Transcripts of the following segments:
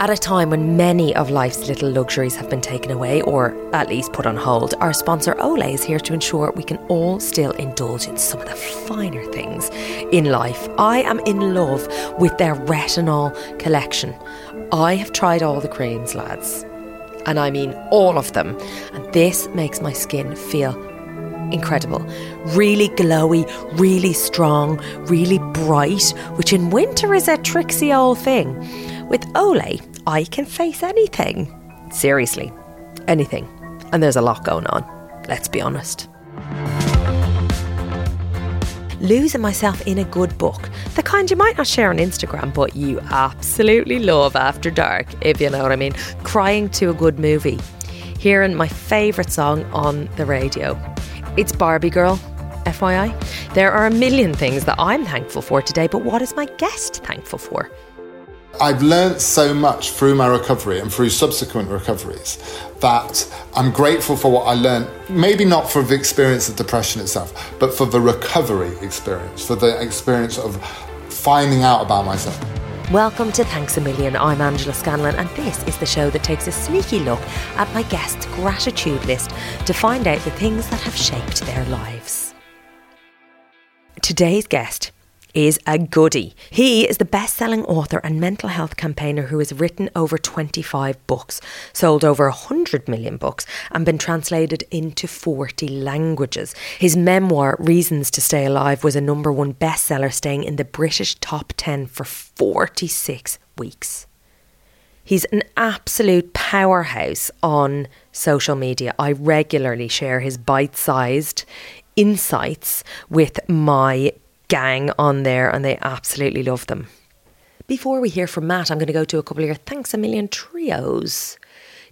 At a time when many of life's little luxuries have been taken away or at least put on hold, our sponsor Olay is here to ensure we can all still indulge in some of the finer things in life. I am in love with their retinol collection. I have tried all the creams, lads, and I mean all of them, and this makes my skin feel incredible. Really glowy, really strong, really bright, which in winter is a tricksy old thing. With Olay, I can face anything. Seriously, anything. And there's a lot going on, let's be honest. Losing myself in a good book, the kind you might not share on Instagram, but you absolutely love after dark, if you know what I mean. Crying to a good movie, hearing my favourite song on the radio. It's Barbie Girl, FYI. There are a million things that I'm thankful for today, but what is my guest thankful for? I've learned so much through my recovery and through subsequent recoveries that I'm grateful for what I learned. Maybe not for the experience of depression itself, but for the recovery experience, for the experience of finding out about myself. Welcome to Thanks a Million. I'm Angela Scanlon, and this is the show that takes a sneaky look at my guests' gratitude list to find out the things that have shaped their lives. Today's guest is a goody. He is the best selling author and mental health campaigner who has written over 25 books, sold over 100 million books, and been translated into 40 languages. His memoir, Reasons to Stay Alive, was a number one bestseller, staying in the British top 10 for 46 weeks. He's an absolute powerhouse on social media. I regularly share his bite sized insights with my gang on there and they absolutely love them. Before we hear from Matt, I'm going to go to a couple of your thanks a million trios.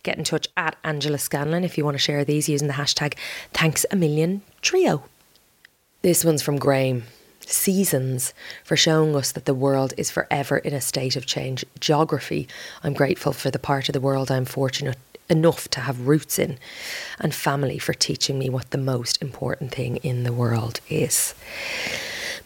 Get in touch at Angela Scanlon if you want to share these using the hashtag thanks a million trio. This one's from Graham. Seasons for showing us that the world is forever in a state of change. Geography, I'm grateful for the part of the world I'm fortunate enough to have roots in. And family for teaching me what the most important thing in the world is.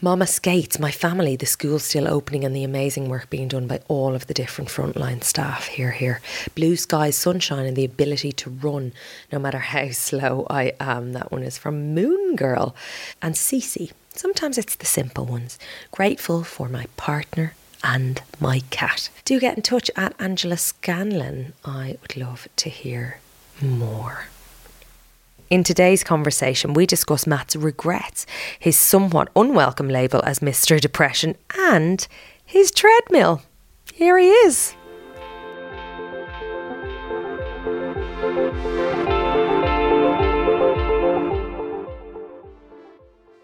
Mama Skates, my family, the school still opening and the amazing work being done by all of the different frontline staff here, here. Blue skies, sunshine, and the ability to run no matter how slow I am. That one is from Moon Girl. And Cece, sometimes it's the simple ones. Grateful for my partner and my cat. Do get in touch at Angela Scanlon. I would love to hear more. In today's conversation, we discuss Matt's regrets, his somewhat unwelcome label as Mr. Depression, and his treadmill. Here he is.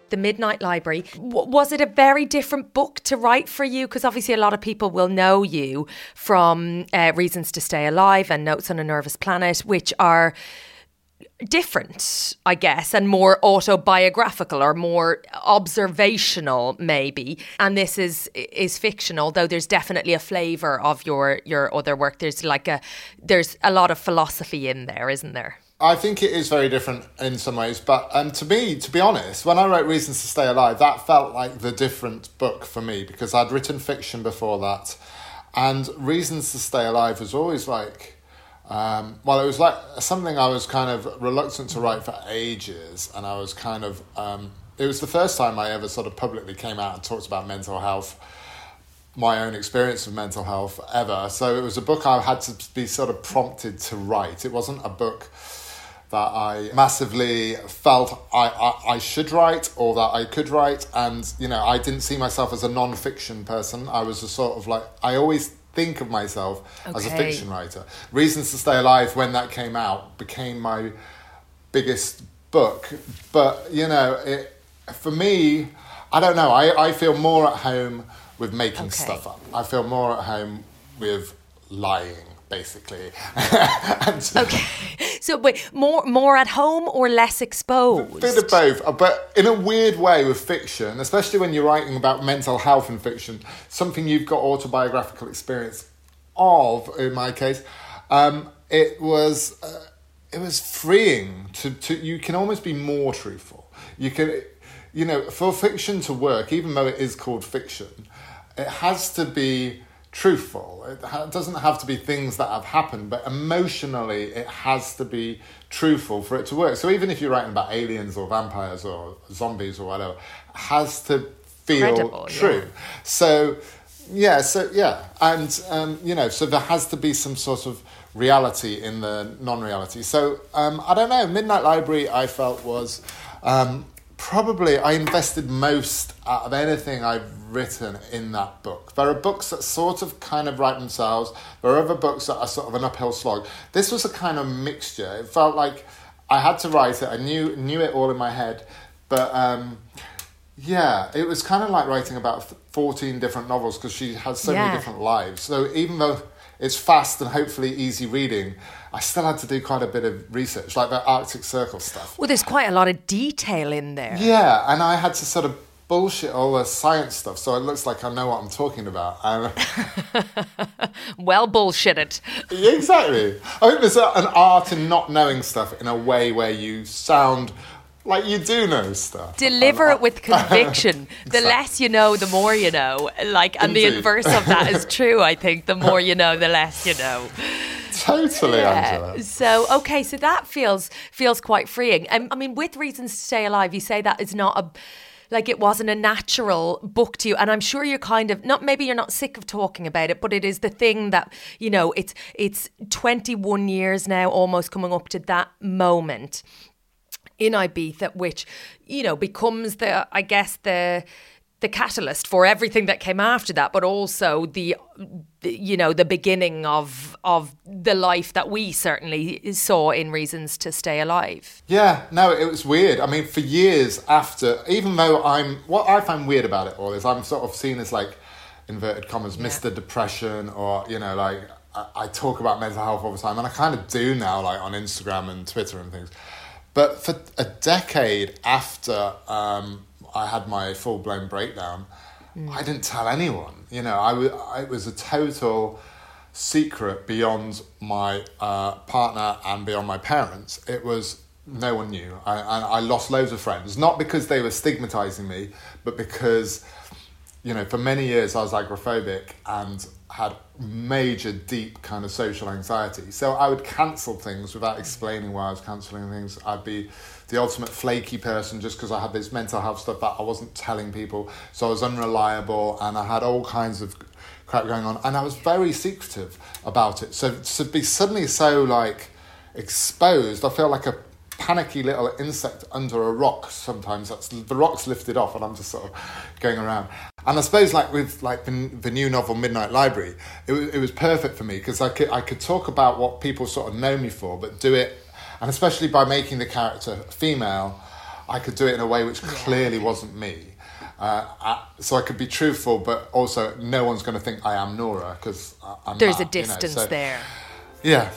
the Midnight Library. Was it a very different book to write for you? Because obviously, a lot of people will know you from uh, Reasons to Stay Alive and Notes on a Nervous Planet, which are different, I guess, and more autobiographical or more observational, maybe. And this is is fictional, though there's definitely a flavour of your your other work. There's like a there's a lot of philosophy in there, isn't there? I think it is very different in some ways, but um, to me, to be honest, when I wrote Reasons to Stay Alive, that felt like the different book for me because I'd written fiction before that, and Reasons to Stay Alive was always like um, well, it was like something I was kind of reluctant to write for ages, and I was kind of. Um, it was the first time I ever sort of publicly came out and talked about mental health, my own experience of mental health ever. So it was a book I had to be sort of prompted to write. It wasn't a book that I massively felt I, I, I should write or that I could write. And, you know, I didn't see myself as a non fiction person. I was a sort of like, I always think of myself okay. as a fiction writer. Reasons to Stay Alive, when that came out, became my biggest book. But, you know, it, for me, I don't know, I, I feel more at home with making okay. stuff up. I feel more at home with lying basically. okay. So wait, more more at home or less exposed? Bit of both, uh, but in a weird way with fiction, especially when you're writing about mental health in fiction, something you've got autobiographical experience of. In my case, um, it was uh, it was freeing to to you can almost be more truthful. You can, you know, for fiction to work, even though it is called fiction, it has to be truthful. It ha- doesn't have to be things that have happened, but emotionally, it has to be truthful for it to work. So even if you're writing about aliens or vampires or zombies or whatever, it has to feel Credible, true. yeah. So yeah, so yeah, and um, you know, so there has to be some sort of reality in the non-reality. So um, I don't know. Midnight Library, I felt was um, probably I invested most out of anything I've written in that book. There are books that sort of kind of write themselves. There are other books that are sort of an uphill slog. This was a kind of mixture. It felt like I had to write it. I knew knew it all in my head, but. Um, yeah, it was kind of like writing about 14 different novels because she has so Yeah. many different lives. So even though it's fast and hopefully easy reading, I still had to do quite a bit of research, like the Arctic Circle stuff. Well, there's quite a lot of detail in there. Yeah, and I had to sort of bullshit all the science stuff so it looks like I know what I'm talking about. Um, well bullshit it. exactly. I think there's an art in not knowing stuff in a way where you sound like you do know stuff. Deliver it with conviction. The less you know, the more you know. Like, and the inverse of that is true. I think the more you know, the less you know. Totally, Yeah. Angela. So okay, so that feels feels quite freeing. Um, I mean, with Reasons to Stay Alive, you say that is not a like it wasn't a natural book to you, and I'm sure you're kind of not. Maybe you're not sick of talking about it, but it is the thing that you know. It's it's 21 years now, almost coming up to that moment in Ibiza, which you know becomes the, I guess the the catalyst for everything that came after that, but also the, you know the beginning of of the life that we certainly saw in Reasons to Stay Alive. Yeah, no, it was weird. I mean, for years after, even though I'm, what I find weird about it all is I'm sort of seen as like, inverted commas, Mr. Depression, or, you know, like, I, I talk about mental health all the time, and I kind of do now, like on Instagram and Twitter and things. But for a decade after um, I had my full blown breakdown, I didn't tell anyone. You know, I wa- it was a total secret beyond my uh, partner and beyond my parents. It was no one knew. I, I, I lost loads of friends, not because they were stigmatizing me, but because, you know, for many years I was agoraphobic and had major, deep kind of social anxiety. So I would cancel things without explaining why I was cancelling things. I'd be the ultimate flaky person just because I had this mental health stuff that I wasn't telling people. So I was unreliable and I had all kinds of crap going on. And I was very secretive about it. So to be suddenly so like exposed, I feel like a panicky little insect under a rock sometimes that's the rock's lifted off and i'm just sort of going around and i suppose like with like the, the new novel midnight library it was, it was perfect for me because I could, I could talk about what people sort of know me for but do it and especially by making the character female i could do it in a way which clearly wasn't me uh, I, so I could be truthful, but also no one's going to think I am Nora because I'm. There's a that, you know, distance so- there. Yeah,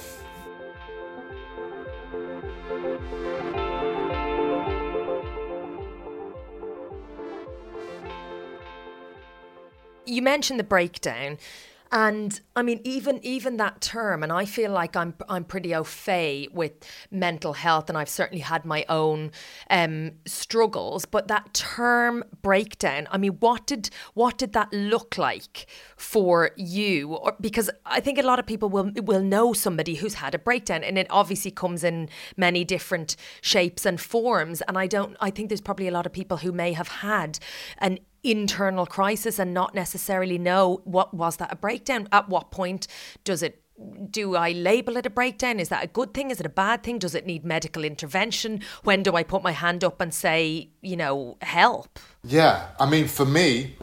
you mentioned the breakdown and i mean even even that term and i feel like i'm i'm pretty au fait with mental health and i've certainly had my own um, struggles but that term breakdown i mean what did what did that look like for you? Or, because i think a lot of people will will know somebody who's had a breakdown and it obviously comes in many different shapes and forms and i don't i think there's probably a lot of people who may have had an internal crisis and not necessarily know what was that a breakdown at what point does it do I label it a breakdown? Is that a good thing? Is it a bad thing? Does it need medical intervention? When do I put my hand up and say, you know, help? Yeah, I mean, for me,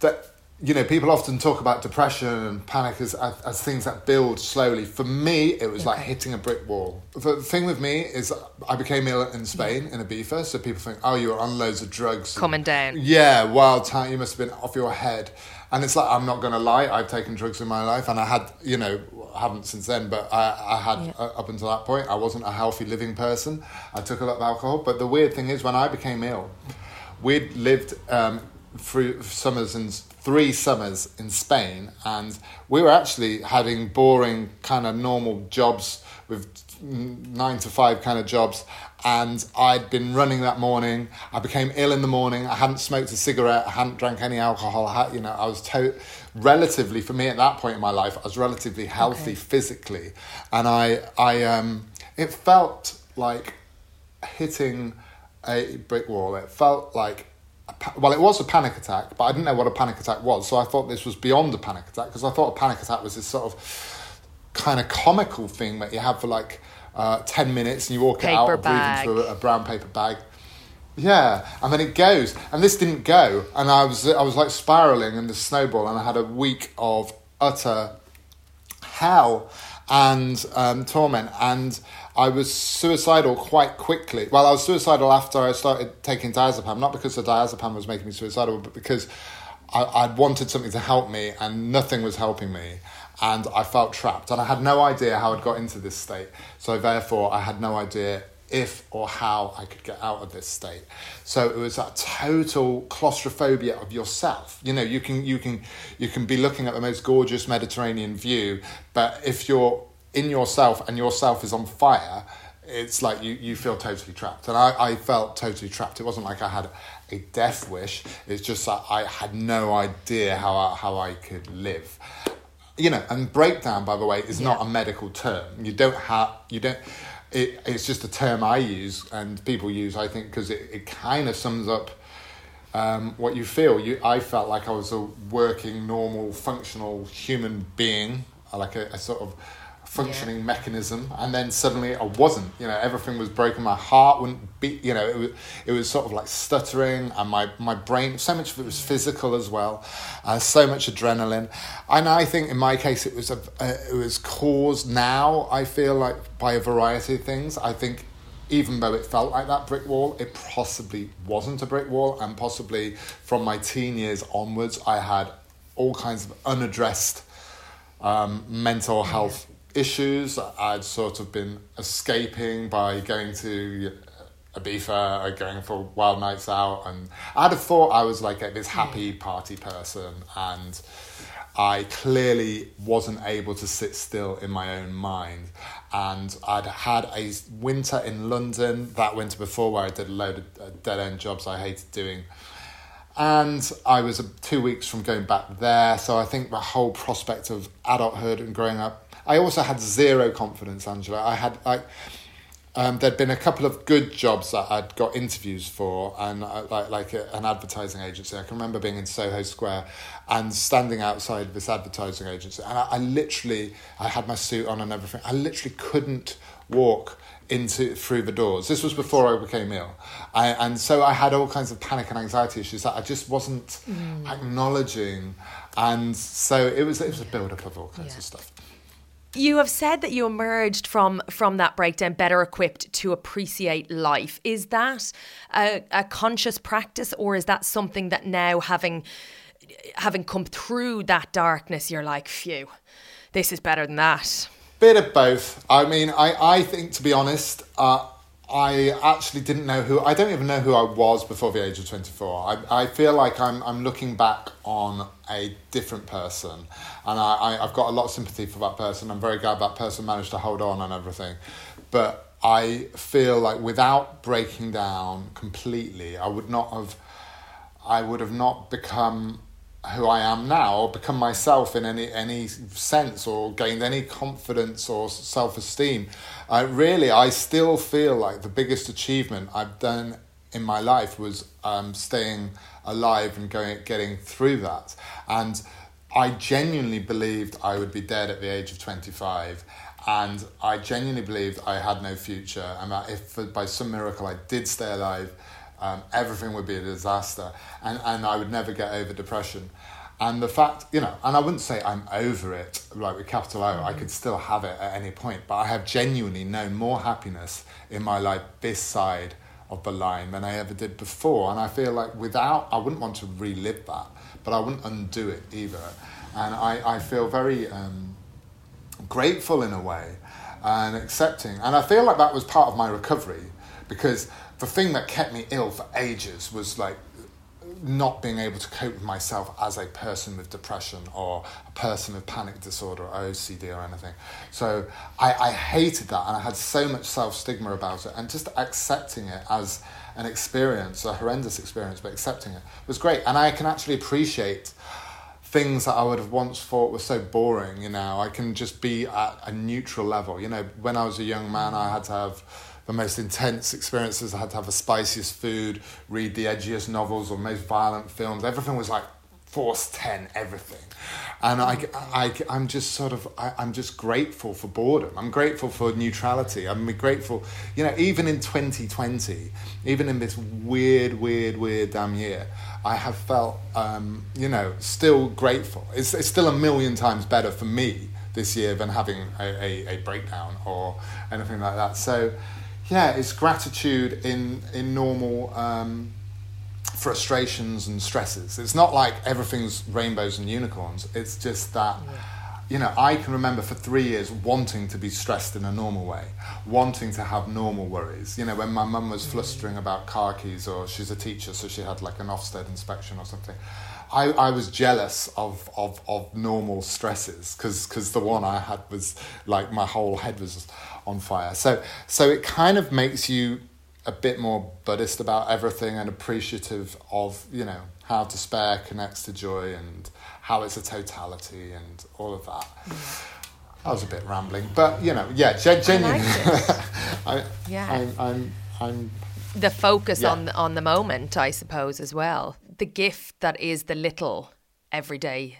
that you know, people often talk about depression and panic as, as, as things that build slowly. For me, it was like hitting a brick wall. The thing with me is I became ill in Spain in Ibiza, so people think, oh, you were on loads of drugs. Coming down. Yeah, wild time. You must have been off your head. And it's like, I'm not going to lie, I've taken drugs in my life, and I had, you know, I haven't since then, but I, I had uh, up until that point, I wasn't a healthy living person. I took a lot of alcohol. But the weird thing is, when I became ill, we'd lived um, through summers and three summers in Spain, and we were actually having boring kind of normal jobs with nine to five kind of jobs. And I'd been running that morning. I became ill in the morning. I hadn't smoked a cigarette. I hadn't drank any alcohol. I had, you know, I was to- relatively for me at that point in my life, I was relatively healthy Okay. physically, and I I um it felt like hitting a brick wall. It felt like well, it was a panic attack, but I didn't know what a panic attack was, so I thought this was beyond a panic attack because I thought a panic attack was this sort of kind of comical thing that you have for like uh, 10 minutes and you walk it out Paper breathing bag. through a, a brown paper bag. Yeah, and then it goes, and this didn't go, and I was I was like spiraling in the snowball, and I had a week of utter hell and um, torment, and I was suicidal quite quickly. Well, I was suicidal after I started taking diazepam, not because the diazepam was making me suicidal, but because I, I'd wanted something to help me, and nothing was helping me. And I felt trapped, and I had no idea how I'd got into this state. So, therefore, I had no idea if or how I could get out of this state. So it was that total claustrophobia of yourself. You know, you can you can you can be looking at the most gorgeous Mediterranean view, but if you're in yourself and yourself is on fire, it's like you, you feel totally trapped. And I, I felt totally trapped. It wasn't like I had a death wish. It's just that I had no idea how I, how I could live you know, and breakdown, by the way, is not a medical term. You don't have, you don't, it, it's just a term I use and people use, I think, because it, it kind of sums up um, what you feel. You, I felt like I was a working, normal, functional human being, like a, a sort of functioning mechanism, and then suddenly I wasn't. You know, everything was broken. My heart wouldn't beat. You know, it was it was sort of like stuttering, and my my brain. So much of it was physical as well. Uh, so much adrenaline, and I think in my case it was a it was caused now. I feel like by a variety of things. I think even though it felt like that brick wall, it possibly wasn't a brick wall, and possibly from my teen years onwards, I had all kinds of unaddressed um, mental health issues. I'd sort of been escaping by going to Ibiza or going for wild nights out, and I'd have thought I was like this happy party person, and I clearly wasn't able to sit still in my own mind. And I'd had a winter in London that winter before where I did a load of uh, dead end jobs I hated doing. And I was uh, two weeks from going back there. So I think the whole prospect of adulthood and growing up. I also had zero confidence, Angela. I had like um, there'd been a couple of good jobs that I'd got interviews for, and uh, like like a, an advertising agency. I can remember being in Soho Square and standing outside this advertising agency, and I, I literally I had my suit on and everything. I literally couldn't walk into through the doors. This was before I became ill, I, and so I had all kinds of panic and anxiety issues that I just wasn't acknowledging, and so it was it was a build up of all kinds Yeah. of stuff. You have said that you emerged from from that breakdown better equipped to appreciate life. Is that a, a conscious practice, or is that something that now having having come through that darkness, you're like, phew, this is better than that. Bit of both. I mean, I, I think, to be honest, uh, I actually didn't know who, I don't even know who I was before the age of 24. I, I feel like I'm, I'm looking back on a different person. And I, I, I've got a lot of sympathy for that person. I'm very glad that person managed to hold on and everything. But I feel like without breaking down completely, I would not have I would have not become who I am now or become myself in any any sense or gained any confidence or self esteem. Uh, really, I still feel like the biggest achievement I've done in my life was um, staying alive and going getting through that. And I genuinely believed I would be dead at the age of twenty five. And I genuinely believed I had no future, and that if by some miracle I did stay alive, um, everything would be a disaster and, and I would never get over depression. And the fact, you know, and I wouldn't say I'm over it, like with capital O, I could still have it at any point, but I have genuinely known more happiness in my life this side of the line than I ever did before. And I feel like without, I wouldn't want to relive that, but I wouldn't undo it either. And I, I feel very um, grateful in a way and accepting. And I feel like that was part of my recovery because the thing that kept me ill for ages was like not being able to cope with myself as a person with depression or a person with panic disorder or OCD or anything. So I, I hated that and I had so much self stigma about it and just accepting it as an experience, a horrendous experience, but accepting it was great. And I can actually appreciate things that I would have once thought were so boring, you know, I can just be at a neutral level. You know, when I was a young man, I had to have the most intense experiences. I had to have the spiciest food, read the edgiest novels or most violent films. Everything was like force 10, everything. And I, I, I'm just sort of, I, I'm just grateful for boredom. I'm grateful for neutrality. I'm grateful, you know, even in 2020, even in this weird, weird, weird damn year, I have felt, um, you know, still grateful. It's, it's still a million times better for me this year than having a, a, a breakdown or anything like that. So, yeah, it's gratitude in, in normal um, frustrations and stresses. It's not like everything's rainbows and unicorns. It's just that. Yeah you know, I can remember for three years wanting to be stressed in a normal way, wanting to have normal worries. You know, when my mum was flustering about car keys, or she's a teacher, so she had like an Ofsted inspection or something. I, I was jealous of, of, of normal stresses because the one I had was like my whole head was on fire. So, so it kind of makes you a bit more Buddhist about everything and appreciative of, you know, how despair connects to joy and how it's a totality and all of that. That was a bit rambling, but you know, yeah, gen- genuinely, I, yeah, I'm, I'm, I'm the focus yeah. on on the moment, I suppose, as well. The gift that is the little everyday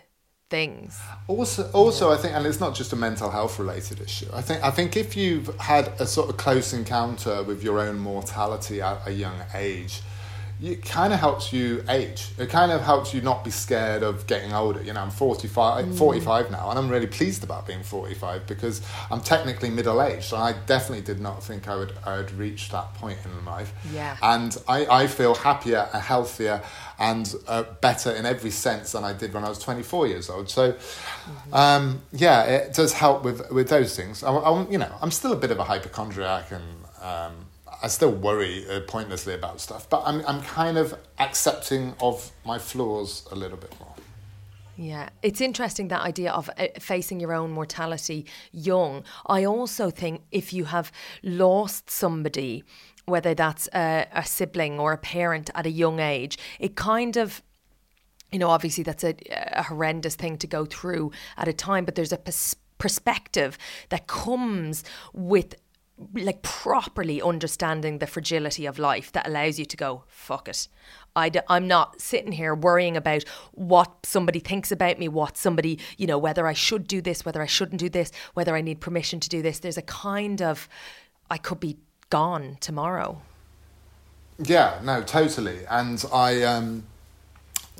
things. Also, also, I think, and it's not just a mental health related issue. I think, I think if you've had a sort of close encounter with your own mortality at a young age, it kind of helps you age. It kind of helps you not be scared of getting older. You know, I'm 45, mm. 45 now, and I'm really pleased about being 45 because I'm technically middle aged. And I definitely did not think I would, I would reach that point in life. Yeah. And I, I feel happier and healthier and uh, better in every sense than I did when I was 24 years old. So, mm-hmm. um, yeah, it does help with, with those things. I, I, you know, I'm still a bit of a hypochondriac and. Um, I still worry uh, pointlessly about stuff, but I'm I'm kind of accepting of my flaws a little bit more. Yeah, it's interesting that idea of uh, facing your own mortality young. I also think if you have lost somebody, whether that's a, a sibling or a parent at a young age, it kind of you know, obviously that's a, a horrendous thing to go through at a time, but there's a pers- perspective that comes with like properly understanding the fragility of life that allows you to go fuck it. I d- i'm not sitting here worrying about what somebody thinks about me what somebody you know whether i should do this whether i shouldn't do this whether i need permission to do this. There's a kind of i could be gone tomorrow. Yeah no totally. And i um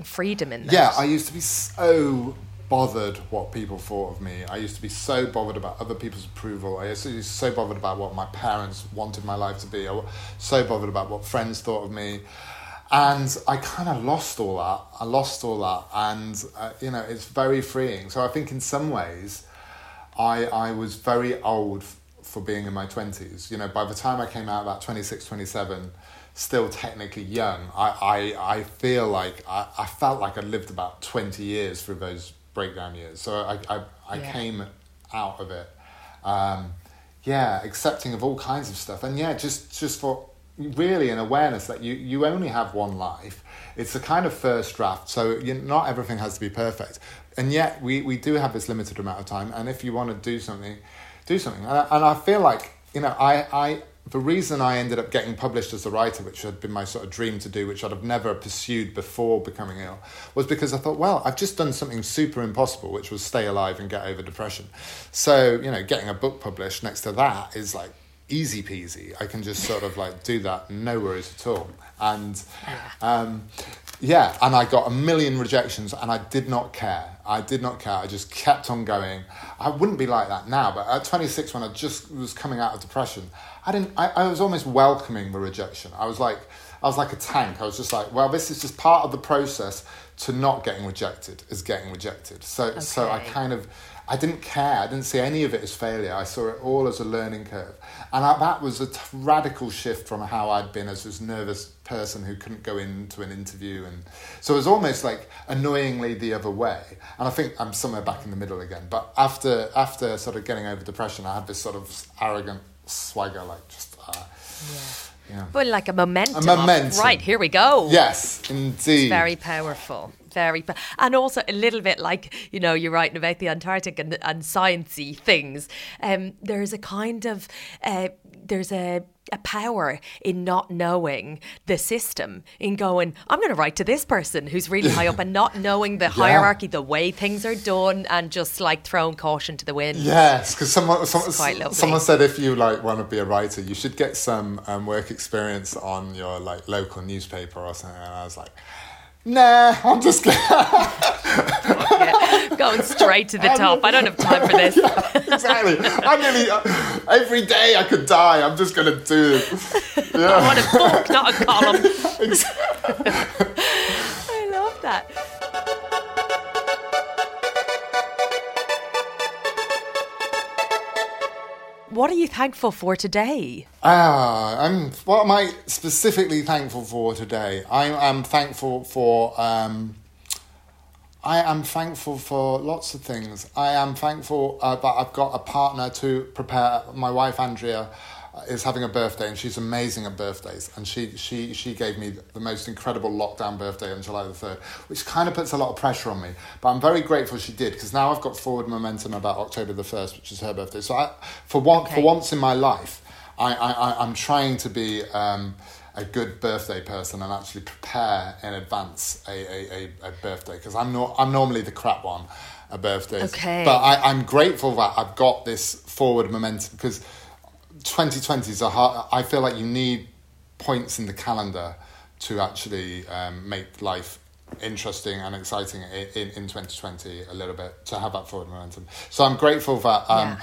freedom in that yeah i used to be so bothered what people thought of me. I used to be so bothered about other people's approval. I used to be so bothered about what my parents wanted my life to be. I was so bothered about what friends thought of me. And I kind of lost all that. I lost all that. And, uh, you know, it's very freeing. So I think in some ways, I, I was very old f- for being in my 20s. You know, by the time I came out about 26, 27, still technically young, I, I, I feel like I, I felt like I lived about 20 years through those breakdown years. So I, I, I yeah. came out of it, um, yeah, accepting of all kinds of stuff. And yeah, just, just for really an awareness that you, you only have one life. It's a kind of first draft, so you, not everything has to be perfect. And yet we, we do have this limited amount of time. And if you want to do something, do something. And I, and I feel like, you know, I, I, the reason I ended up getting published as a writer, which had been my sort of dream to do, which I'd have never pursued before becoming ill, was because I thought, well, I've just done something super impossible, which was stay alive and get over depression. So, you know, getting a book published next to that is like easy peasy. I can just sort of like do that, no worries at all. And um, yeah, and I got a million rejections and I did not care. I did not care. I just kept on going. I wouldn't be like that now, but at 26, when I just was coming out of depression, I didn't. I, I was almost welcoming the rejection. I was like, I was like a tank. I was just like, well, this is just part of the process to not getting rejected is getting rejected. So, okay. so I kind of, I didn't care. I didn't see any of it as failure. I saw it all as a learning curve, and I, that was a t- radical shift from how I'd been as this nervous person who couldn't go into an interview, and so it was almost like annoyingly the other way. And I think I'm somewhere back in the middle again. But after after sort of getting over depression, I had this sort of arrogant swagger, like just. Uh, yeah. yeah. But like a momentum. A momentum. Right, here we go. Yes, indeed. It's very powerful. very, and also a little bit like you know you're writing about the Antarctic and and sciencey things. Um, there's a kind of uh, there's a a power in not knowing the system, in going, I'm going to write to this person who's really high up and not knowing the hierarchy, the way things are done, and just like throwing caution to the wind. Yes, because someone someone, someone said if you like want to be a writer, you should get some um, work experience on your like local newspaper or something. And I was like, Nah, I'm just gonna. Yeah, going straight to the top. I don't have time for this. yeah, exactly. I nearly uh, every day I could die. I'm just gonna do this. I want a book, not a column. I love that. What are you thankful for today? Ah, I'm. What am I specifically thankful for today? I am thankful for. Um, I am thankful for lots of things. I am thankful uh, that I've got a partner to prepare. My wife Andrea is having a birthday, and she's amazing at birthdays. And she she she gave me the most incredible lockdown birthday on July the third, which kind of puts a lot of pressure on me. But I'm very grateful she did because now I've got forward momentum about October the first, which is her birthday. So I, for one Okay. for once in my life, I, I, I I'm trying to be. Um, a good birthday person and actually prepare in advance a, a, a, a birthday because I'm not I'm normally the crap one at birthdays. Okay. But I, I'm grateful that I've got this forward momentum because 2020 is a hard. I feel like you need points in the calendar to actually um, make life interesting and exciting in, in, in 2020 a little bit to have that forward momentum. So I'm grateful that um, Yeah.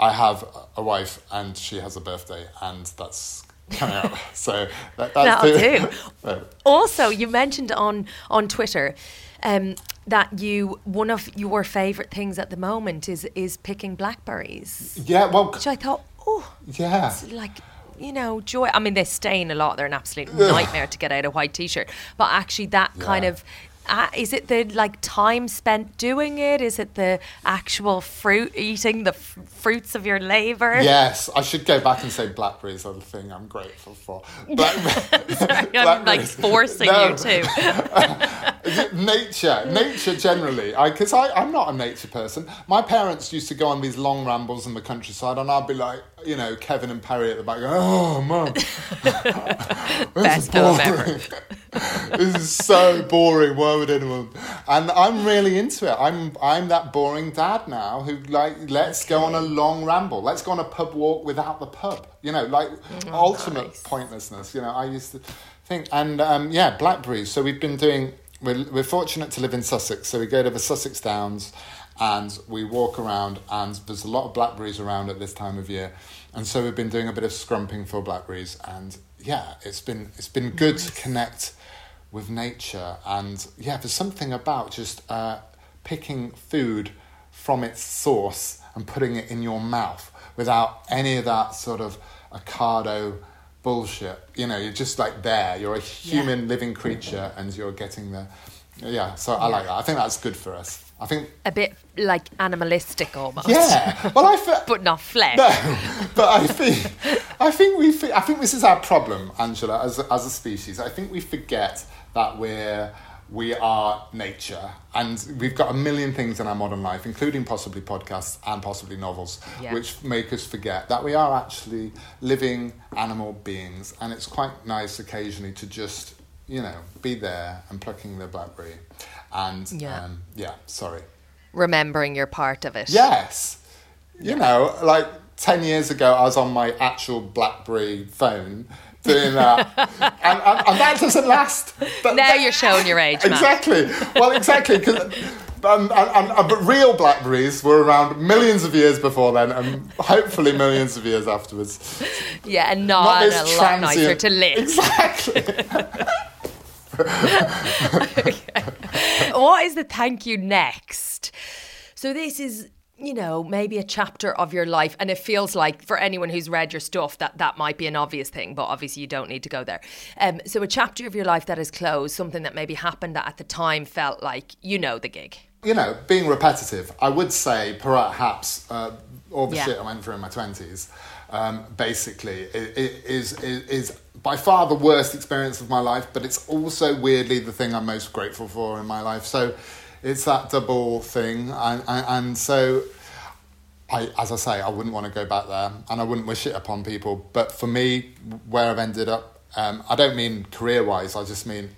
I have a wife and she has a birthday and that's coming up. so that, that's That'll the- do. Also, you mentioned on on Twitter um, that you one of your favourite things at the moment is is picking blackberries, yeah, well, which I thought, oh, yeah. like you know, joy. I mean, they stain a lot. They're an absolute nightmare to get out a white t-shirt. But actually, that kind of. Uh, is it the like time spent doing it? Is it the actual fruit eating the f- fruits of your labour? Yes, I should go back and say blackberries are the thing I'm grateful for. Black- I'm like forcing No. you to. nature, nature generally. I because I I'm not a nature person. My parents used to go on these long rambles in the countryside, and I'd be like, you know, Kevin and Perry at the back, going, oh mum, Best film ever. This is so boring. Why would anyone? And I'm really into it. I'm I'm that boring dad now who like let's go on a long ramble. Let's go on a pub walk without the pub. You know, like ultimate nice. pointlessness. You know, I used to think and um, yeah, blackberries. So we've been doing. We're we're fortunate to live in Sussex, so we go to the Sussex Downs. And we walk around, and there's a lot of blackberries around at this time of year, and so we've been doing a bit of scrumping for blackberries, and yeah, it's been it's been good to connect with nature and yeah there's something about just uh, picking food from its source and putting it in your mouth without any of that sort of ocado bullshit you know you're just like there you're a human living creature and you're getting the yeah so i like that i think that's good for us i think a bit like animalistic almost. yeah well i feel But not flesh. no, but I think I think we fe- I think this is our problem, Angela, as as a species. I think we forget that we're we are nature, and we've got a million things in our modern life, including possibly podcasts and possibly novels, Yeah. which make us forget that we are actually living animal beings, and it's quite nice occasionally to just you know be there and plucking the blackberry, and Yeah. um, yeah, sorry. Remembering you're part of it. Yes. You know, like 10 years ago, I was on my actual Blackberry phone doing that. and, and, and that doesn't last. That- Now that- you're showing your age, man. Exactly. Well, exactly. um, and, and, and, but real Blackberries were around millions of years before then, and hopefully millions of years afterwards. Yeah, and not, Not a lot nicer to live. Exactly. what is the thank you next? So this is you know maybe a chapter of your life and it feels like for anyone who's read your stuff that that might be an obvious thing but obviously you don't need to go there um, so a chapter of your life that is closed something that maybe happened that at the time felt like you know the gig you know, being repetitive, I would say perhaps uh, all the Yeah. shit I went through in my twenties, um, basically, is, is is by far the worst experience of my life. But it's also weirdly the thing I'm most grateful for in my life. So it's that double thing, and and, and so. I, as I say, I wouldn't want to go back there, and I wouldn't wish it upon people. But for me, where I've ended up, um, I don't mean career-wise. I just mean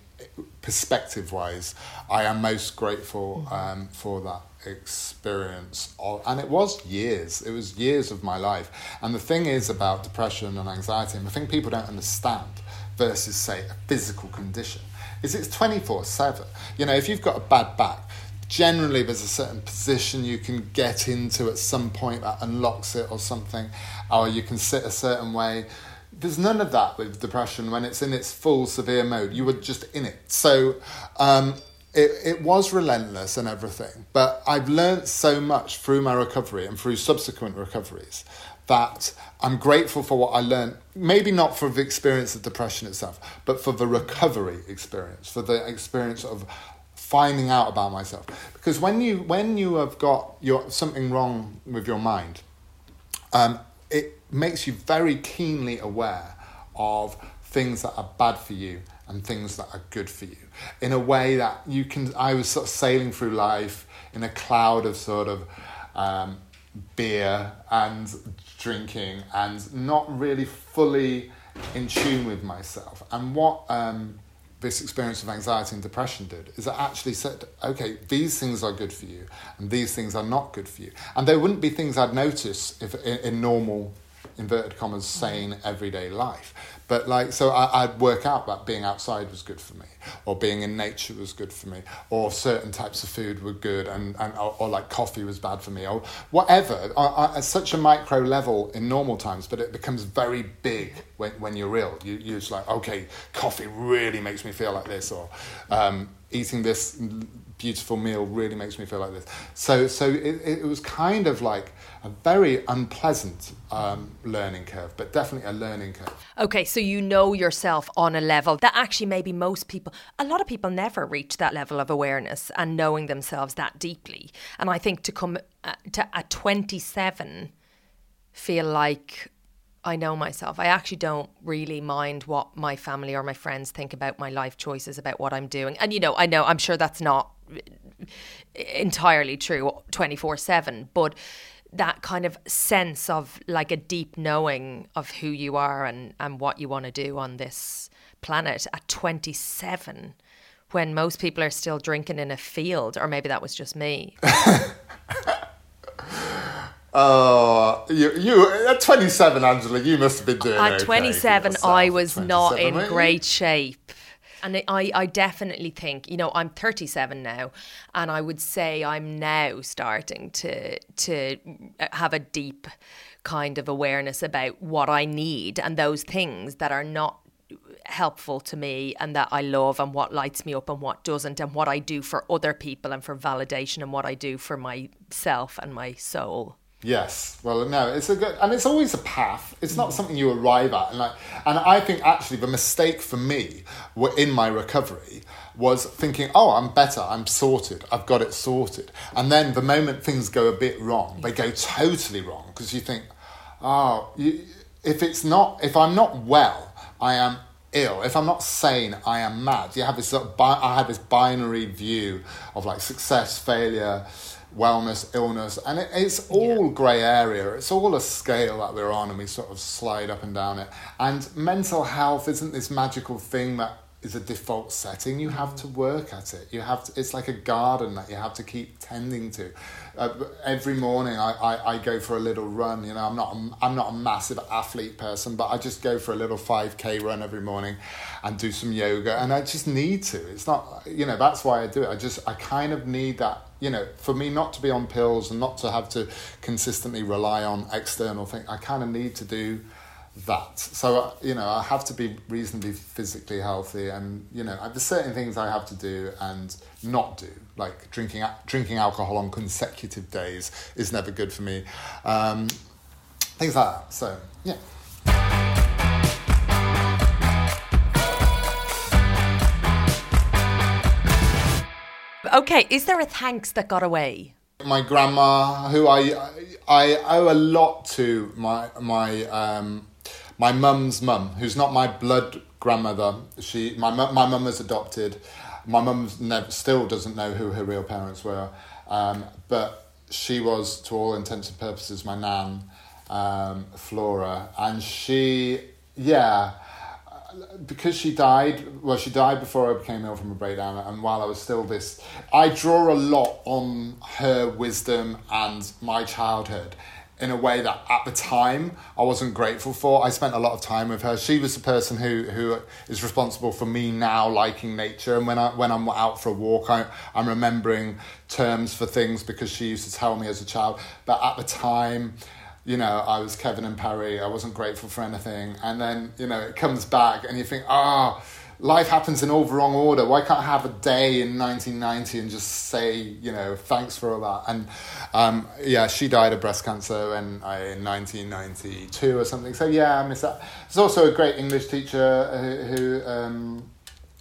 perspective-wise. I am most grateful um, for that experience, of, and it was years. It was years of my life. And the thing is about depression and anxiety, and the thing people don't understand versus say a physical condition, is it's twenty-four-seven. You know, if you've got a bad back, generally there's a certain position you can get into at some point that unlocks it or something or you can sit a certain way. There's none of that with depression when it's in its full severe mode. You were just in it. So um, it, it was relentless and everything but i've learned so much through my recovery and through subsequent recoveries that i'm grateful for what i learned. Maybe not for the experience of depression itself but for the recovery experience for the experience of finding out about myself. Because when you when you have got your something wrong with your mind um, it makes you very keenly aware of things that are bad for you and things that are good for you. In a way that you can i was sort of sailing through life in a cloud of sort of um, beer and drinking and not really fully in tune with myself. And what um, this experience of anxiety and depression did is it actually said, okay, these things are good for you and these things are not good for you. And there wouldn't be things I'd notice if in, in normal, inverted commas, sane everyday life. But like, so I, I'd work out that being outside was good for me, or being in nature was good for me, or certain types of food were good, and, and or, or like coffee was bad for me, or whatever. I, I, at such a micro level in normal times, but it becomes very big when, when you're ill. You, you're just like, okay, coffee really makes me feel like this, or um, eating this beautiful meal really makes me feel like this. So, so it, it was kind of like a very unpleasant um, learning curve, but definitely a learning curve. Okay, so you know yourself on a level that actually maybe most people, a lot of people never reach that level of awareness and knowing themselves that deeply. And I think to come uh, to at 27 feel like I know myself. I actually don't really mind what my family or my friends think about my life choices, about what I'm doing. And, you know, I know, I'm sure that's not entirely true 24 7, but that kind of sense of like a deep knowing of who you are and, and what you want to do on this planet at 27 when most people are still drinking in a field or maybe that was just me. Oh, you, you at 27, Angela, you must have been doing at okay 27 for i was not in great shape and I, I definitely think you know i'm 37 now and i would say i'm now starting to to uh, have a deep kind of awareness about what i need and those things that are not helpful to me and that I love and what lights me up and what doesn't and what I do for other people and for validation and what I do for myself and my soul. Yes. Well, no, it's a good, and it's always a path. It's not something you arrive at, and like, and I think actually the mistake for me in my recovery was thinking, oh, I'm better, I'm sorted, I've got it sorted, and then the moment things go a bit wrong, they go totally wrong because you think, oh, you, if it's not, if I'm not well, I am ill. If I'm not sane, I am mad. You have this sort of bi- I had this binary view of like success, failure, wellness, illness, and it, it's all grey area. It's all a scale that we're on, and we sort of slide up and down it. And mental health isn't this magical thing that is a default setting. You have to work at it. You have to. It's like a garden that you have to keep tending to. Uh, every morning, I, I, I go for a little run. You know, I'm not a, I'm not a massive athlete person, but I just go for a little five k run every morning, and do some yoga. And I just need to. It's not. You know, that's why I do it. I just I kind of need that. You know, for me not to be on pills and not to have to consistently rely on external things. I kind of need to do that. So, uh, you know, I have to be reasonably physically healthy and, you know, there's certain things I have to do and not do. Like drinking drinking alcohol on consecutive days is never good for me. Um, things like that. So, yeah. Okay, is there a thanks that got away? My grandma, who I I owe a lot to, my my um, my mum's mum, who's not my blood grandmother. She my my mum was adopted. My mum still doesn't know who her real parents were, um, but she was to all intents and purposes my nan, um, Flora, and she yeah because she died, well, she died before I became ill from a breakdown, and while I was still this, I draw a lot on her wisdom and my childhood in a way that at the time I wasn't grateful for. I spent a lot of time with her. She was the person who who is responsible for me now liking nature. And when I when I'm out for a walk, I, I'm remembering terms for things because she used to tell me as a child. But at the time, you know, I was Kevin and Perry, I wasn't grateful for anything. And then, you know, it comes back and you think, ah, oh, life happens in all the wrong order. Why can't I have a day in 1990 and just say, you know, thanks for all that? And um, yeah, she died of breast cancer in, in 1992 or something. So yeah, I miss that. There's also a great English teacher who, who um,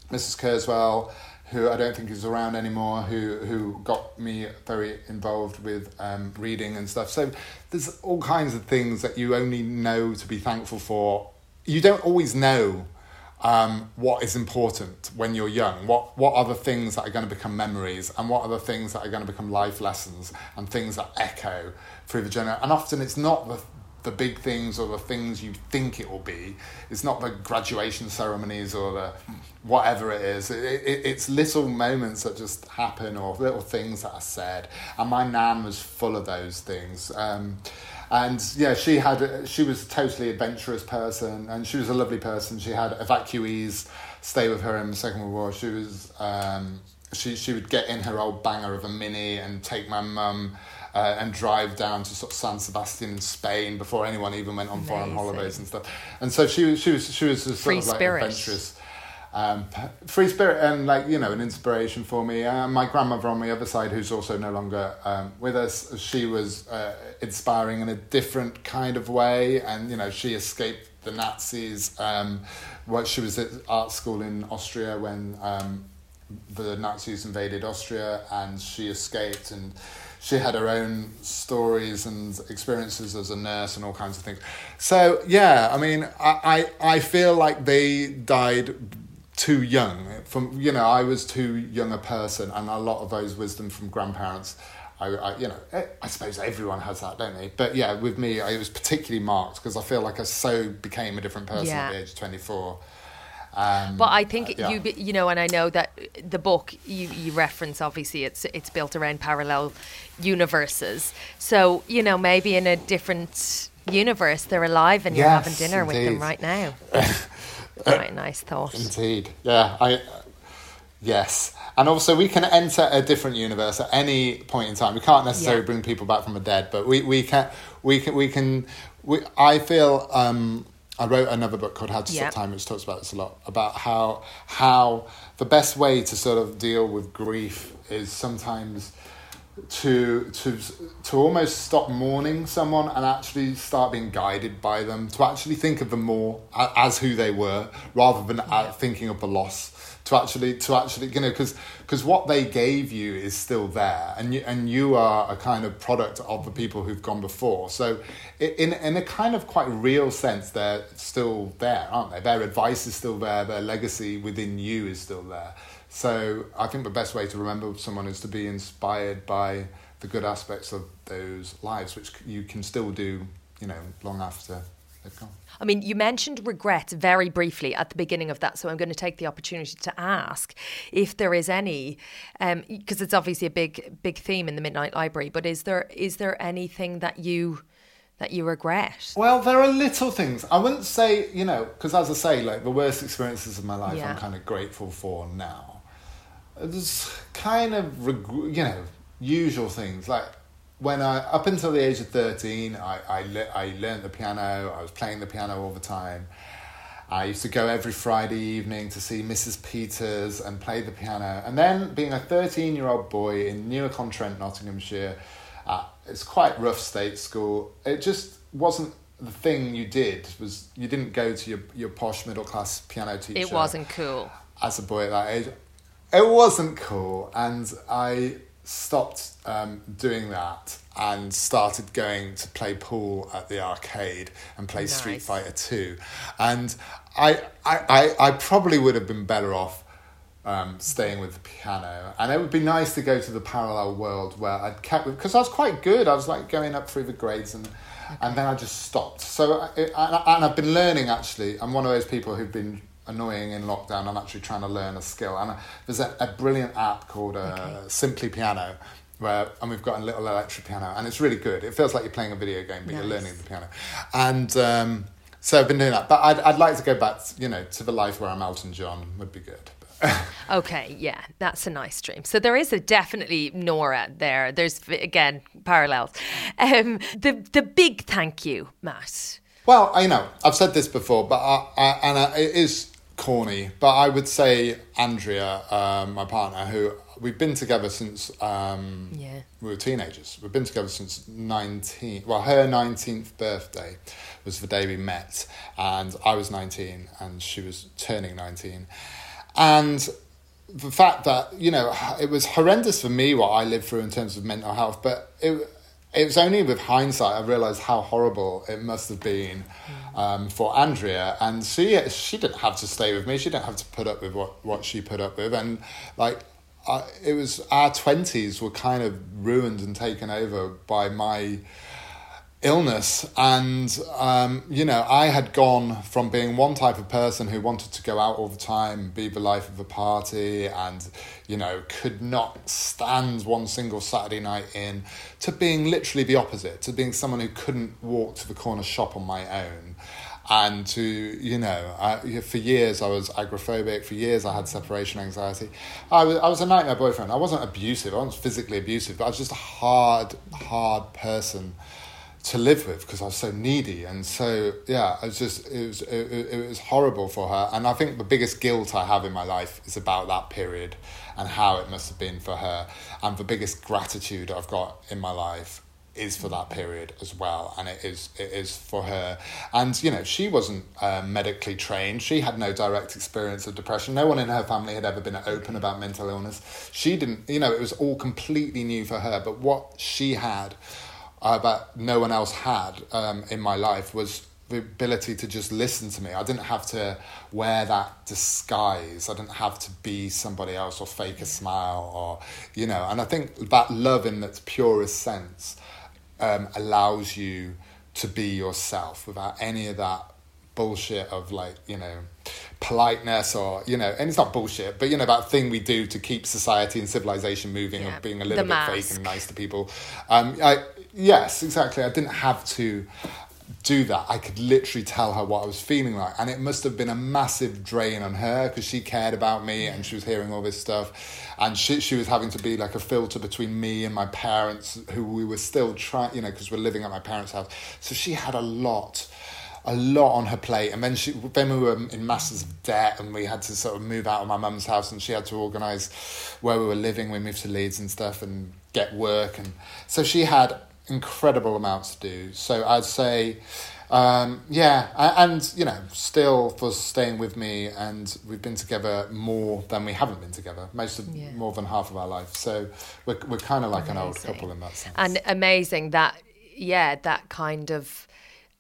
Mrs. Kurzweil, who I don't think is around anymore, who who got me very involved with um, reading and stuff. So there's all kinds of things that you only know to be thankful for. You don't always know um, what is important when you're young. What what are the things that are going to become memories, and what are the things that are going to become life lessons, and things that echo through the generation. And often it's not the the big things or the things you think it will be. It's not the graduation ceremonies or the whatever it is. It, it, it's little moments that just happen or little things that are said. And my nan was full of those things. Um, and yeah, she had she was a totally adventurous person, and she was a lovely person. She had evacuees stay with her in the Second World War. She was um, she she would get in her old banger of a mini and take my mum uh, and drive down to sort of San Sebastian in Spain before anyone even went on Amazing. foreign holidays and stuff. And so she was she was she was sort Free of like spirit. adventurous. Um, free spirit and like you know an inspiration for me. Uh, my grandmother on the other side, who's also no longer um, with us, she was uh, inspiring in a different kind of way, and you know she escaped the Nazis. Um, what she was at art school in Austria when um, the Nazis invaded Austria, and she escaped and she had her own stories and experiences as a nurse and all kinds of things. So yeah, I mean, I I, I feel like they died too young. From you know, I was too young a person, and a lot of those wisdom from grandparents. I, I, you know, eh, I suppose everyone has that, don't they? But yeah, with me, it was particularly marked because I feel like I so became a different person yeah. at the age of twenty four. Um, but I think uh, yeah. you you know, and I know that the book you, you reference obviously it's it's built around parallel universes. So you know, maybe in a different universe they're alive and you're having dinner indeed. with them right now. Quite nice thought. Indeed, yeah. I yes, and also we can enter a different universe at any point in time. We can't necessarily yeah. bring people back from the dead, but we, we can we can we can. We, I feel um, I wrote another book called How to Stop Time, which talks about this a lot about how how the best way to sort of deal with grief is sometimes to to to almost stop mourning someone and actually start being guided by them to actually think of them more as who they were rather than uh, yeah. thinking of the loss to actually to actually you know because because what they gave you is still there and you and you are a kind of product of the people who've gone before. So in in a kind of quite real sense they're still there aren't they? Their advice is still there their legacy within you is still there. So i think the best way to remember someone is to be inspired by the good aspects of those lives which you can still do you know long after they've gone I mean, you mentioned regret very briefly at the beginning of that, so I'm going to take the opportunity to ask if there is any, because um, it's obviously a big, big theme in the Midnight Library. But is there is there anything that you that you regret? Well, there are little things. I wouldn't say, you know, because as I say, like the worst experiences of my life, yeah. I'm kind of grateful for now. There's kind of, you know, usual things like when I up until the age of thirteen, I I, le- I learned the piano. I was playing the piano all the time. I used to go every Friday evening to see Mrs. Peters and play the piano. And then, being a thirteen-year-old boy in Newark-on-Trent, Nottinghamshire, uh, it's quite rough state school. It just wasn't the thing you did. Was you didn't go to your your posh middle class piano teacher? It wasn't cool as a boy at that age. it wasn't cool, and I stopped um, doing that and started going to play pool at the arcade and play Nice. Street Fighter Two, and I, I I I probably would have been better off um, staying with the piano. And it would be nice to go to the parallel world where I'd kept because I was quite good. I was like going up through the grades and. And then I just stopped. So, it, and I've been learning actually. I'm one of those people who've been annoying in lockdown. I'm actually trying to learn a skill. And there's a, a brilliant app called uh, Simply Piano, where and we've got a little electric piano, and it's really good. It feels like you're playing a video game, but you're learning the piano. And um, so I've been doing that. But I'd, I'd like to go back, you know, to the life where I'm Elton John would be good. Okay, yeah, that's a nice dream. So there is a definitely Nora there. There's again parallels. Um, the the big thank you, Matt. Well, I know I've said this before, but I, I, and I, it is corny. But I would say Andrea, um, my partner, who we've been together since um, Yeah. we were teenagers. We've been together since nineteen. Well, her nineteenth birthday was the day we met, and I was nineteen, and she was turning nineteen, and the fact that you know it was horrendous for me what I lived through in terms of mental health, but it it was only with hindsight I realised how horrible it must have been um, for Andrea, and she she didn't have to stay with me. She didn't have to put up with what what she put up with, and like. I, it was our twenties were kind of ruined and taken over by my illness and um, you know i had gone from being one type of person who wanted to go out all the time be the life of a party and you know could not stand one single saturday night in to being literally the opposite to being someone who couldn't walk to the corner shop on my own. And to you know I, for years i was agoraphobic for years i had separation anxiety. I was, I was a nightmare boyfriend. I wasn't abusive i wasn't physically abusive but i was just a hard hard person to live with because I was so needy and so yeah it was just it was it, it was horrible for her. And I think the biggest guilt I have in my life is about that period and how it must have been for her. And the biggest gratitude I've got in my life is for that period as well. And it is it is for her. And you know she wasn't um, medically trained. She had no direct experience of depression. No one in her family had ever been open about mental illness. She didn't you know it was all completely new for her. But what she had uh, that no one else had um, in my life was the ability to just listen to me. I didn't have to wear that disguise. I didn't have to be somebody else or fake a smile or, you know, and I think that love in its purest sense um, allows you to be yourself without any of that bullshit of like, you know, politeness or, you know, and it's not bullshit, but, you know, that thing we do to keep society and civilization moving Yeah, of being a little bit mask. fake and nice to people. Um, I, yes, exactly. I didn't have to do that. I could literally tell her what I was feeling like, and it must have been a massive drain on her because she cared about me and she was hearing all this stuff, and she she was having to be like a filter between me and my parents, who we were still trying, you know, because we're living at my parents' house. So she had a lot a lot on her plate. And then she then we were in masses of debt and we had to sort of move out of my mum's house and she had to organise where we were living. We moved to Leeds and stuff and get work. And so she had incredible amounts to do. So I'd say um, yeah and you know still for staying with me and we've been together more than we haven't been together most of Yeah. more than half of our life. So we're, we're kind of like an old couple in that sense. And amazing that yeah that kind of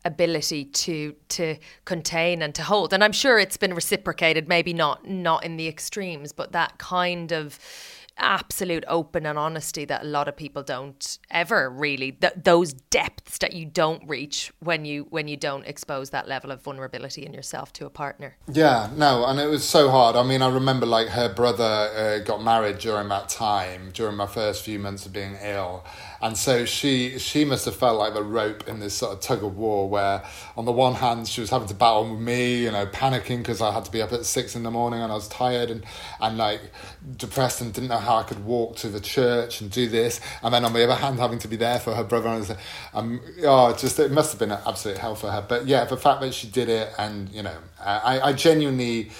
ability to to contain and to hold and i'm sure it's been reciprocated maybe not not in the extremes but that kind of absolute open and honesty that a lot of people don't ever really th- those depths that you don't reach when you when you don't expose that level of vulnerability in yourself to a partner Yeah, no, and it was so hard. I mean, I remember like her brother uh, got married during that time, during my first few months of being ill, and so she she must have felt like the rope in this sort of tug of war, where on the one hand she was having to battle with me, you know, panicking because I had to be up at six in the morning and I was tired and and like depressed and didn't know how I could walk to the church and do this, and then on the other hand having to be there for her brother and um, oh, just it must have been an absolute hell for her. But yeah, the fact that she did it, and you know, I, I genuinely.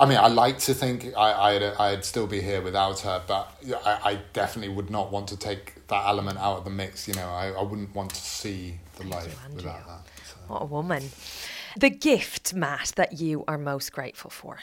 I mean, I like to think I, I'd, I'd still be here without her, but I, I definitely would not want to take that element out of the mix. You know, I, I wouldn't want to see the life Andrea. without that. so. what a woman the gift matt that you are most grateful for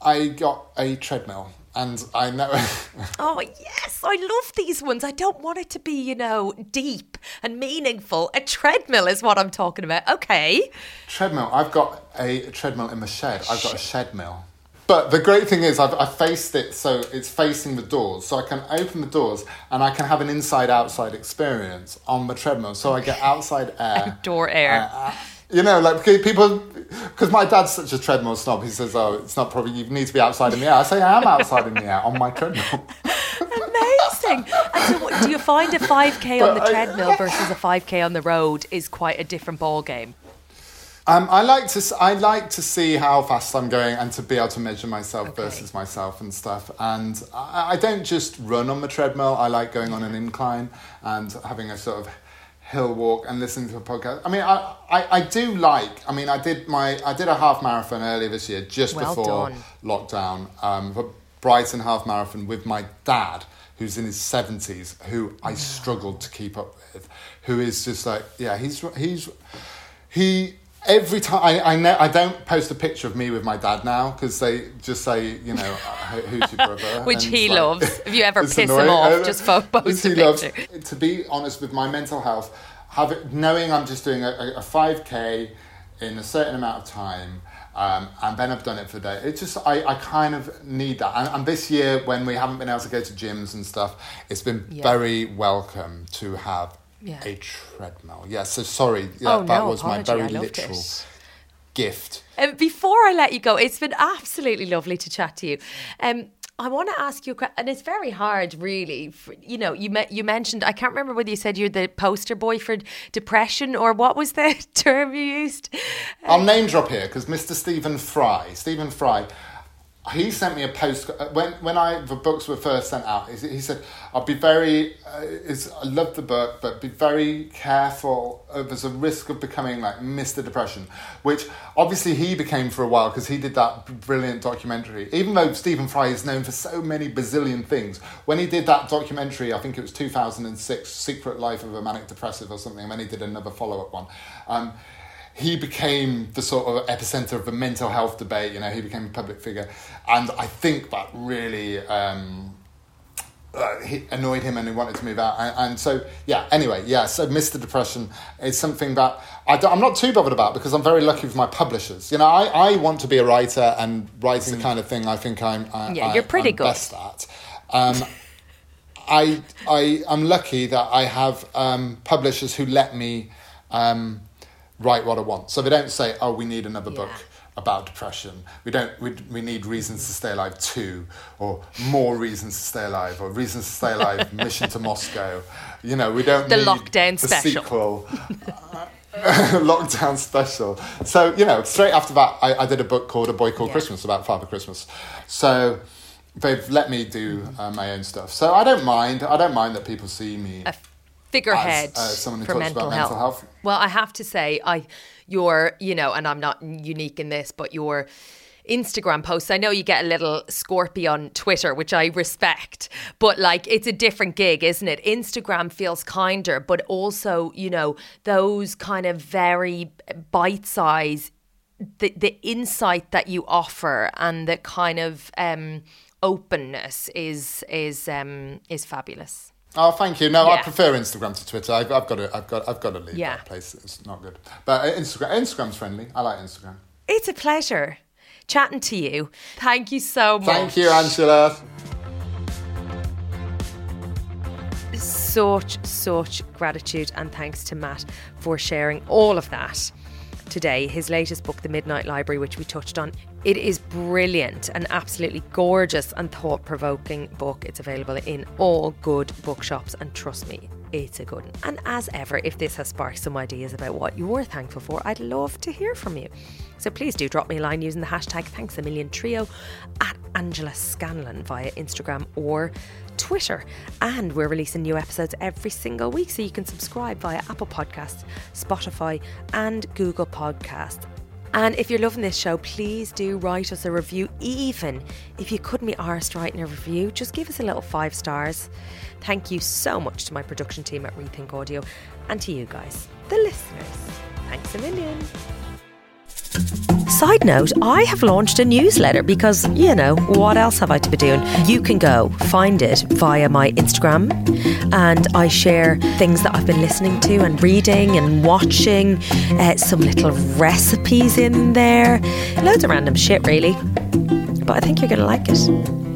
I got a treadmill. And I know. oh, yes, I love these ones. I don't want it to be, you know, deep and meaningful. A treadmill is what I'm talking about. Okay. Treadmill. I've got a treadmill in the shed. I've got a shed mill. But the great thing is, I've, I've faced it so it's facing the doors, so I can open the doors and I can have an inside-outside experience on the treadmill. So I get outside air, door air. Uh, you know, like people, because my dad's such a treadmill snob. He says, "Oh, it's not probably you need to be outside in the air." I say, "I am outside in the air on my treadmill." Amazing. And so, what, do you find a five k on the treadmill versus a five k on the road is quite a different ball game? Um, I like to I like to see how fast I'm going and to be able to measure myself okay. versus myself and stuff. And I, I, don't just run on the treadmill. I like going on an incline and having a sort of hill walk and listening to a podcast. I mean, I, I, I do like. I mean, I did my I did a half marathon earlier this year just well before done. lockdown. Um, for Brighton half marathon with my dad who's in his 70s who I struggled to keep up with who is just like yeah he's he's he every time I I, know, I don't post a picture of me with my dad now because they just say you know who's your brother which he like, loves if you ever piss annoying. him off just post a picture loves, to be honest with my mental health have it, knowing I'm just doing a, a 5k in a certain amount of time um, and then I've done it for a day. It's just I, I kind of need that. And, and, this year, when we haven't been able to go to gyms and stuff, it's been yeah. very welcome to have yeah. a treadmill. Yeah, so sorry, yeah, oh, that no, was apology. my very literal it. gift. Um, before I let you go, it's been absolutely lovely to chat to you. Um, I want to ask you, a and it's very hard, really. For, you know, you me- you mentioned I can't remember whether you said you're the poster boy for depression or what was the term you used. I'll name drop here because Mr. Stephen Fry, Stephen Fry, he sent me a post uh, when when I the books were first sent out. He said, "I'll be very. Uh, is I love the book, but be very careful. Uh, there's a risk of becoming like Mr. Depression, which obviously he became for a while because he did that brilliant documentary. Even though Stephen Fry is known for so many bazillion things, when he did that documentary, I think it was two thousand and six, Secret Life of a Manic Depressive or something. And then he did another follow up one. Um, he became the sort of epicenter of the mental health debate. You know, he became a public figure, and I think that really um, uh, annoyed him, and he wanted to move out. And, and, so, yeah. Anyway, yeah. So, Mr. Depression is something that I am not too bothered about because I'm very lucky with my publishers. You know, I, I want to be a writer, and writing the kind of thing I think I'm. I, yeah, you're pretty I'm good. Best at. Um, I I am lucky that I have um, publishers who let me. Um, write what I want. So they don't say, "Oh, we need another yeah. book." about depression. We don't. We, we need reasons to stay alive two, or more reasons to stay alive, or reasons to stay alive. Mission to Moscow. You know, we don't. The need lockdown the special. Sequel. lockdown special. So you know, straight after that, I, I did a book called A Boy Called yeah. Christmas about Father Christmas. So they've let me do uh, my own stuff. So I don't mind. I don't mind that people see me. A figurehead as, uh, for mental health. mental health. Well, I have to say, I your you know, and I'm not unique in this, but your Instagram posts. I know you get a little scorpy on Twitter, which I respect, but like it's a different gig, isn't it? Instagram feels kinder, but also, you know, those kind of very bite size, the, the insight that you offer and the kind of um, openness is is um, is fabulous. Oh, thank you. No, yeah. I prefer Instagram to Twitter. I've, I've got to, I've got, I've got to leave yeah. that place. It's not good. But uh, Instagram, Instagram's friendly. I like Instagram. It's a pleasure chatting to you. Thank you so much. Thank you, Angela. Such, such gratitude and thanks to Matt for sharing all of that today. His latest book, The Midnight Library, which we touched on. It is brilliant, an absolutely gorgeous and thought provoking book. It's available in all good bookshops, and trust me, it's a good one. And as ever, if this has sparked some ideas about what you're thankful for, I'd love to hear from you. So please do drop me a line using the hashtag thanks a million trio at Angela Scanlon via Instagram or Twitter. And we're releasing new episodes every single week, so you can subscribe via Apple Podcasts, Spotify, and Google Podcasts. And if you're loving this show, please do write us a review. Even if you couldn't be arsed writing a review, just give us a little five stars. Thank you so much to my production team at Rethink Audio and to you guys, the listeners. Thanks a million. Side note, I have launched a newsletter because, you know, what else have I to be doing? You can go find it via my Instagram and I share things that I've been listening to and reading and watching, uh, some little recipes in there, loads of random shit, really. But I think you're going to like it.